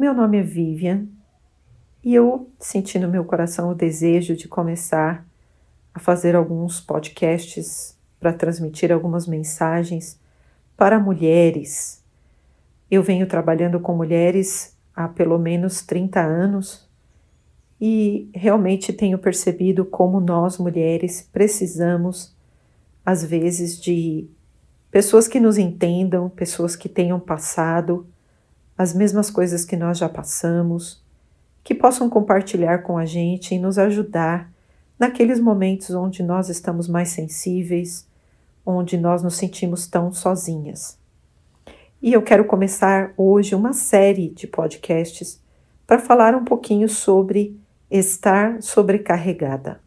meu nome é Vivian e eu senti no meu coração o desejo de começar a fazer alguns podcasts para transmitir algumas mensagens para mulheres. Eu venho trabalhando com mulheres há pelo menos 30 anos e realmente tenho percebido como nós mulheres precisamos, às vezes, de pessoas que nos entendam, pessoas que tenham passado as mesmas coisas que nós já passamos, que possam compartilhar com a gente e nos ajudar naqueles momentos onde nós estamos mais sensíveis, onde nós nos sentimos tão sozinhas. E eu quero começar hoje uma série de podcasts para falar um pouquinho sobre estar sobrecarregada.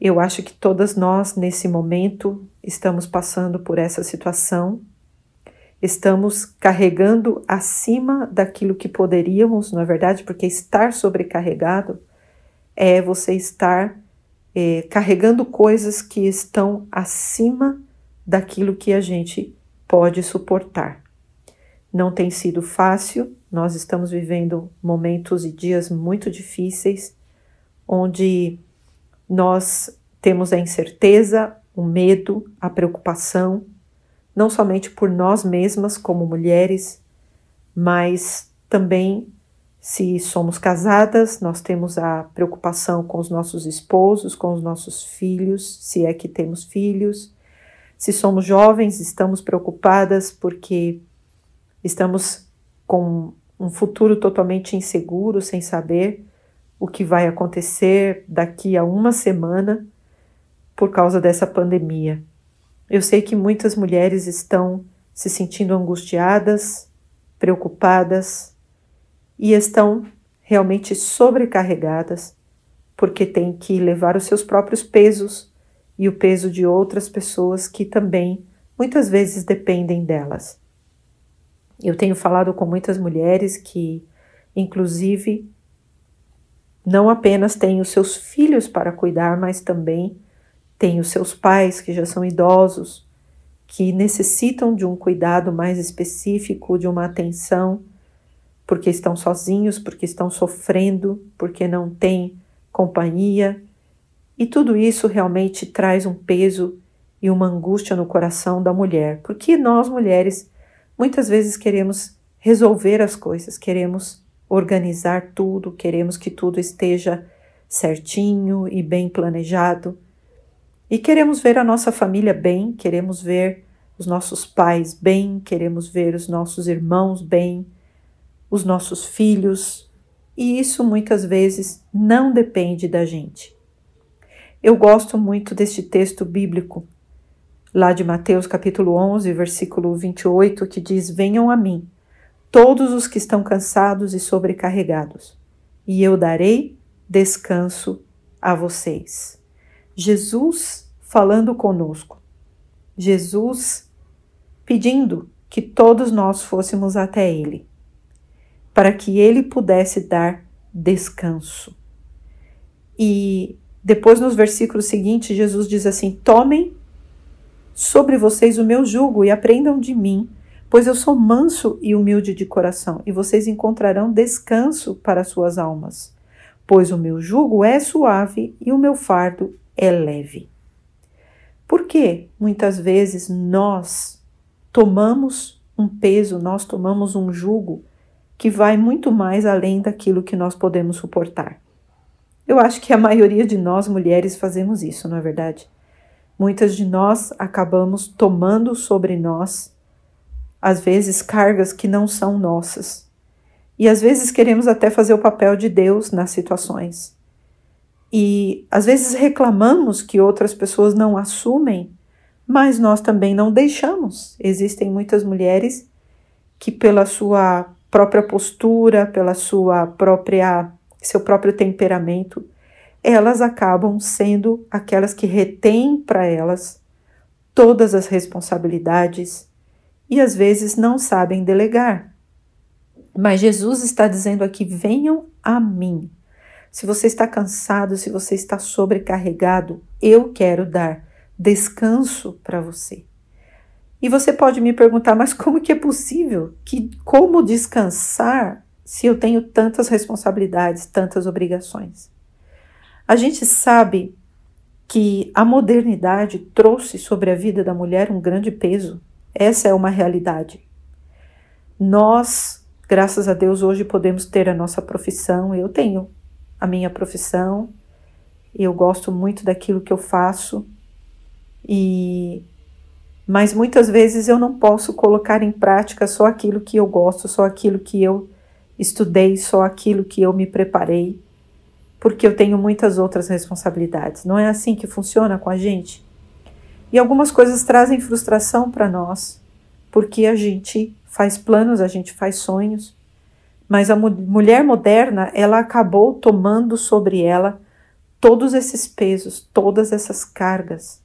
Eu acho que todas nós, nesse momento, estamos passando por essa situação, estamos carregando acima daquilo que poderíamos, na é verdade, porque estar sobrecarregado é você estar é, carregando coisas que estão acima daquilo que a gente pode suportar. Não tem sido fácil, nós estamos vivendo momentos e dias muito difíceis, onde nós temos a incerteza, o medo, a preocupação, não somente por nós mesmas como mulheres, mas também se somos casadas, nós temos a preocupação com os nossos esposos, com os nossos filhos, se é que temos filhos. Se somos jovens, estamos preocupadas porque estamos com um futuro totalmente inseguro, sem saber o que vai acontecer daqui a uma semana por causa dessa pandemia. Eu sei que muitas mulheres estão se sentindo angustiadas, preocupadas e estão realmente sobrecarregadas porque têm que levar os seus próprios pesos e o peso de outras pessoas que também muitas vezes dependem delas. Eu tenho falado com muitas mulheres que, inclusive, não apenas têm os seus filhos para cuidar, mas também têm os seus pais que já são idosos, que necessitam de um cuidado mais específico, de uma atenção, porque estão sozinhos, porque estão sofrendo, porque não têm companhia. E tudo isso realmente traz um peso e uma angústia no coração da mulher, porque nós mulheres Muitas vezes queremos resolver as coisas, queremos organizar tudo, queremos que tudo esteja certinho e bem planejado. E queremos ver a nossa família bem, queremos ver os nossos pais bem, queremos ver os nossos irmãos bem, os nossos filhos, e isso muitas vezes não depende da gente. Eu gosto muito deste texto bíblico lá de Mateus capítulo 11, versículo 28, que diz: Venham a mim, todos os que estão cansados e sobrecarregados, e eu darei descanso a vocês. Jesus falando conosco, Jesus pedindo que todos nós fôssemos até Ele, para que Ele pudesse dar descanso. E depois, nos versículos seguintes, Jesus diz assim: Tomem sobre vocês o meu jugo e aprendam de mim, pois eu sou manso e humilde de coração, e vocês encontrarão descanso para suas almas. Pois o meu jugo é suave e o meu fardo é leve. Por que muitas vezes nós tomamos um peso, nós tomamos um jugo que vai muito mais além daquilo que nós podemos suportar? Eu acho que a maioria de nós mulheres fazemos isso, não é verdade? Muitas de nós acabamos tomando sobre nós, às vezes, cargas que não são nossas. E às vezes queremos até fazer o papel de Deus nas situações. E às vezes reclamamos que outras pessoas não assumem, mas nós também não deixamos. Existem muitas mulheres que, pela sua própria postura, pela sua própria seu próprio temperamento, elas acabam sendo aquelas que retêm para elas todas as responsabilidades e às vezes não sabem delegar. Mas Jesus está dizendo aqui: venham a mim. Se você está cansado, se você está sobrecarregado, eu quero dar descanso para você. E você pode me perguntar, mas como que é possível? Que como descansar se eu tenho tantas responsabilidades, tantas obrigações? A gente sabe que a modernidade trouxe sobre a vida da mulher um grande peso. Essa é uma realidade. Nós, graças a Deus, hoje podemos ter a nossa profissão. Eu tenho a minha profissão. Eu gosto muito daquilo que eu faço. E mas muitas vezes eu não posso colocar em prática só aquilo que eu gosto, só aquilo que eu estudei, só aquilo que eu me preparei, porque eu tenho muitas outras responsabilidades. Não é assim que funciona com a gente? E algumas coisas trazem frustração para nós, porque a gente faz planos, a gente faz sonhos, mas a mu mulher moderna, ela acabou tomando sobre ela todos esses pesos, todas essas cargas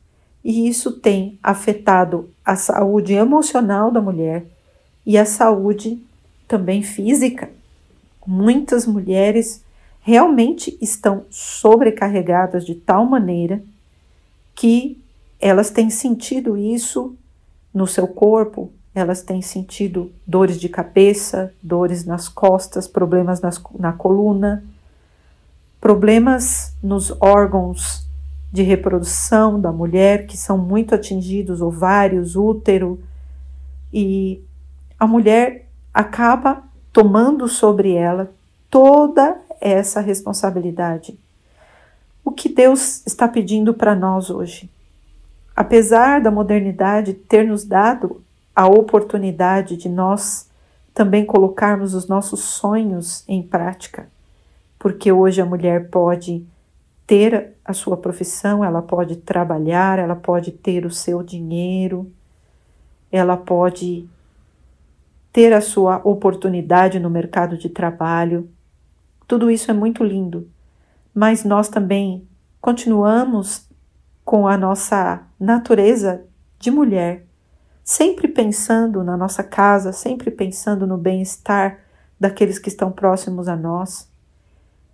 e isso tem afetado a saúde emocional da mulher e a saúde também física. Muitas mulheres realmente estão sobrecarregadas de tal maneira que elas têm sentido isso no seu corpo, elas têm sentido dores de cabeça, dores nas costas, problemas nas, na coluna, problemas nos órgãos de reprodução da mulher que são muito atingidos, ovários, útero, e a mulher acaba tomando sobre ela toda essa responsabilidade. O que Deus está pedindo para nós hoje? Apesar da modernidade ter nos dado a oportunidade de nós também colocarmos os nossos sonhos em prática, porque hoje a mulher pode ter a sua profissão, ela pode trabalhar, ela pode ter o seu dinheiro, ela pode ter a sua oportunidade no mercado de trabalho. Tudo isso é muito lindo, mas nós também continuamos com a nossa natureza de mulher, sempre pensando na nossa casa, sempre pensando no bem-estar daqueles que estão próximos a nós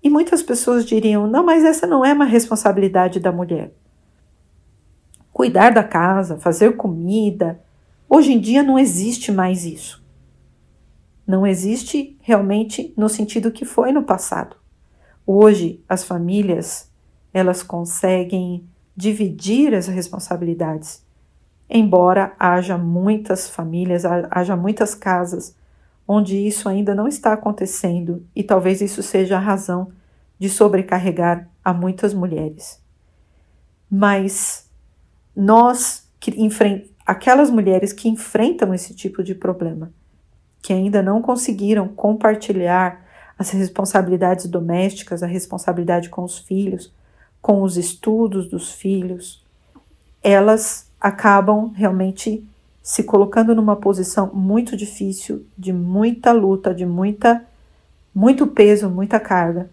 e muitas pessoas diriam: não, mas essa não é uma responsabilidade da mulher. Cuidar da casa, fazer comida. Hoje em dia não existe mais isso. Não existe realmente no sentido que foi no passado. Hoje as famílias elas conseguem dividir as responsabilidades, embora haja muitas famílias, haja muitas casas onde isso ainda não está acontecendo e talvez isso seja a razão de sobrecarregar a muitas mulheres. Mas nós que aquelas mulheres que enfrentam esse tipo de problema, que ainda não conseguiram compartilhar as responsabilidades domésticas, a responsabilidade com os filhos, com os estudos dos filhos, elas acabam realmente se colocando numa posição muito difícil, de muita luta, de muita muito peso, muita carga.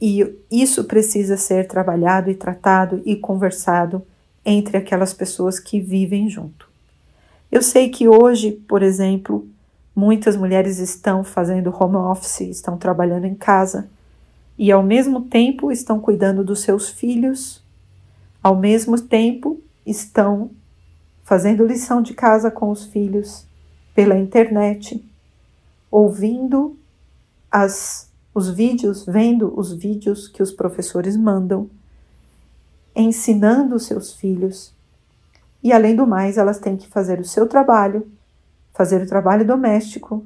E isso precisa ser trabalhado e tratado e conversado entre aquelas pessoas que vivem junto. Eu sei que hoje, por exemplo, muitas mulheres estão fazendo home office, estão trabalhando em casa e ao mesmo tempo estão cuidando dos seus filhos, ao mesmo tempo estão fazendo lição de casa com os filhos pela internet, ouvindo as, os vídeos, vendo os vídeos que os professores mandam, ensinando os seus filhos. E além do mais, elas têm que fazer o seu trabalho, fazer o trabalho doméstico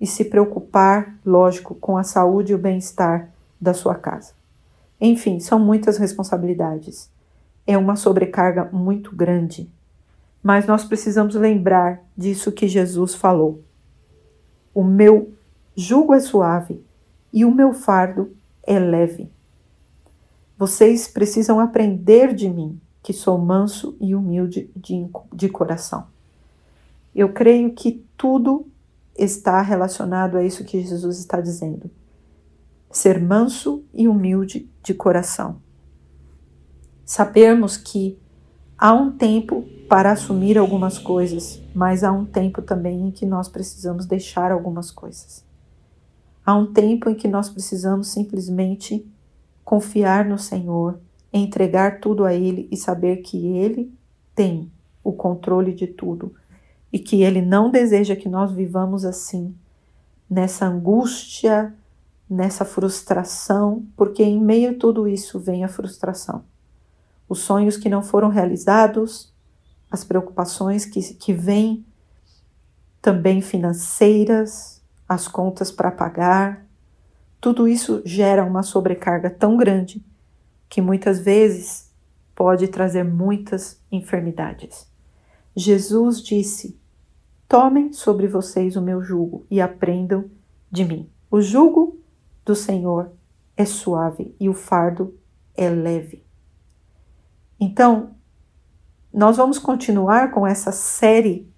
e se preocupar, lógico, com a saúde e o bem-estar da sua casa. Enfim, são muitas responsabilidades. É uma sobrecarga muito grande mas nós precisamos lembrar disso que Jesus falou. O meu jugo é suave e o meu fardo é leve. Vocês precisam aprender de mim, que sou manso e humilde de, de coração. Eu creio que tudo está relacionado a isso que Jesus está dizendo. Ser manso e humilde de coração. Sabermos que há um tempo para assumir algumas coisas, mas há um tempo também em que nós precisamos deixar algumas coisas. Há um tempo em que nós precisamos simplesmente confiar no Senhor, entregar tudo a Ele e saber que Ele tem o controle de tudo e que Ele não deseja que nós vivamos assim, nessa angústia, nessa frustração, porque em meio a tudo isso vem a frustração. Os sonhos que não foram realizados, as preocupações que, que vêm também financeiras, as contas para pagar, tudo isso gera uma sobrecarga tão grande que muitas vezes pode trazer muitas enfermidades. Jesus disse: Tomem sobre vocês o meu jugo e aprendam de mim. O jugo do Senhor é suave e o fardo é leve. Então, nós vamos continuar com essa série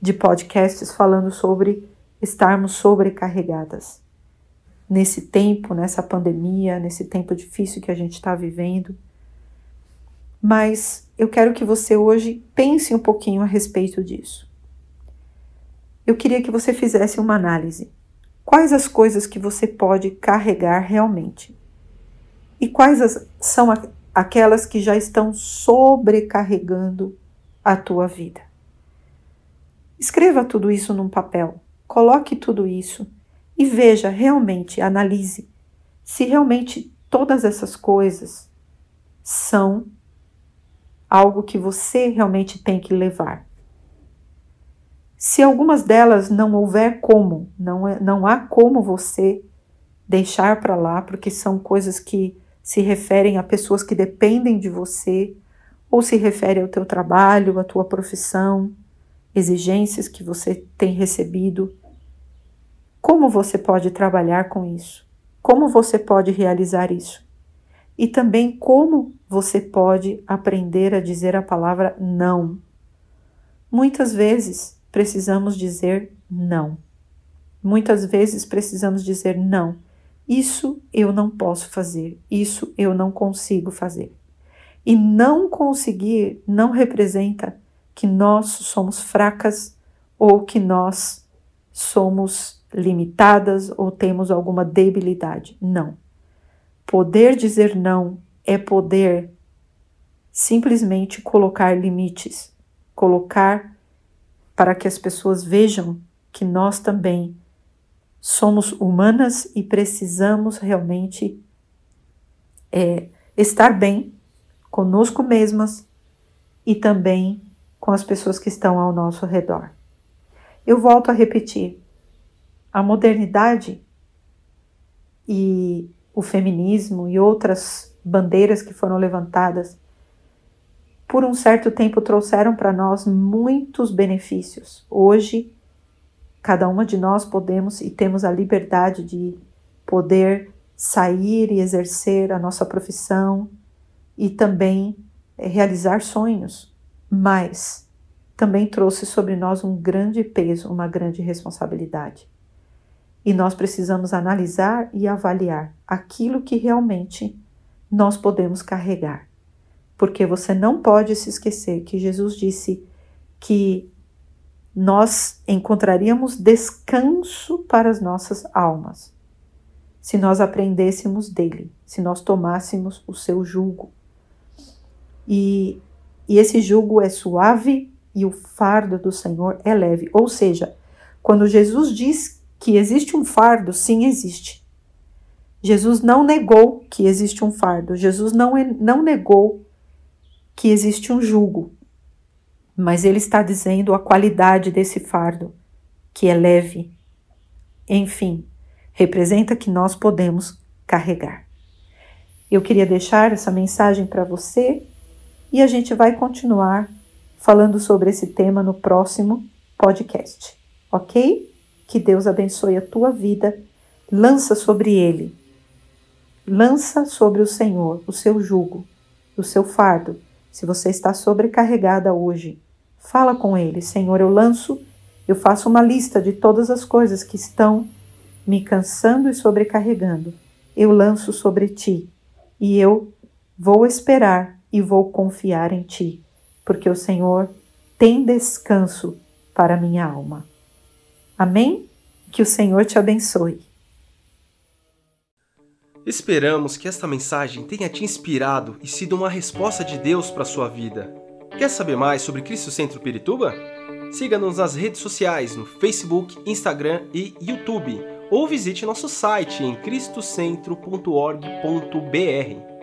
de podcasts falando sobre estarmos sobrecarregadas. Nesse tempo, nessa pandemia, nesse tempo difícil que a gente está vivendo. Mas eu quero que você hoje pense um pouquinho a respeito disso. Eu queria que você fizesse uma análise. Quais as coisas que você pode carregar realmente? E quais as, são aquelas que já estão sobrecarregando a tua vida. Escreva tudo isso num papel, coloque tudo isso e veja realmente, analise se realmente todas essas coisas são algo que você realmente tem que levar. Se algumas delas não houver como, não, é, não há como você deixar para lá, porque são coisas que se referem a pessoas que dependem de você, ou se refere ao teu trabalho, à tua profissão, exigências que você tem recebido. Como você pode trabalhar com isso? Como você pode realizar isso? E também como você pode aprender a dizer a palavra não. Muitas vezes precisamos dizer não. Muitas vezes precisamos dizer não isso eu não posso fazer, isso eu não consigo fazer. E não conseguir não representa que nós somos fracas ou que nós somos limitadas ou temos alguma debilidade. Não. Poder dizer não é poder simplesmente colocar limites, colocar para que as pessoas vejam que nós também somos humanas e precisamos realmente é, estar bem conosco mesmas e também com as pessoas que estão ao nosso redor. Eu volto a repetir: a modernidade e o feminismo e outras bandeiras que foram levantadas por um certo tempo trouxeram para nós muitos benefícios. Hoje Cada uma de nós podemos e temos a liberdade de poder sair e exercer a nossa profissão e também eh, realizar sonhos, mas também trouxe sobre nós um grande peso, uma grande responsabilidade. E nós precisamos analisar e avaliar aquilo que realmente nós podemos carregar. Porque você não pode se esquecer que Jesus disse que nós encontraríamos descanso para as nossas almas se nós aprendêssemos dele, se nós tomássemos o seu jugo. E, e esse jugo é suave e o fardo do Senhor é leve. Ou seja, quando Jesus diz que existe um fardo, sim, existe. Jesus não negou que existe um fardo, Jesus não, não negou que existe um jugo mas ele está dizendo a qualidade desse fardo, que é leve. Enfim, representa que nós podemos carregar. Eu queria deixar essa mensagem para você e a gente vai continuar falando sobre esse tema no próximo podcast, ok? Que Deus abençoe a tua vida. Lança sobre ele, lança sobre o Senhor o seu jugo, o seu fardo, se você está sobrecarregada hoje Fala com ele, Senhor, eu lanço Eu faço uma lista de todas as coisas que estão me cansando e sobrecarregando. Eu lanço sobre ti e eu vou esperar e vou confiar em ti, porque o Senhor tem descanso para minha alma. Amém? Que o Senhor te abençoe. Esperamos que esta mensagem tenha te inspirado e sido uma resposta de Deus para sua vida. Quer saber mais sobre Cristo Centro Pirituba? Siga-nos nas redes sociais no Facebook, Instagram e YouTube, ou visite nosso site em cristocentro.org.br.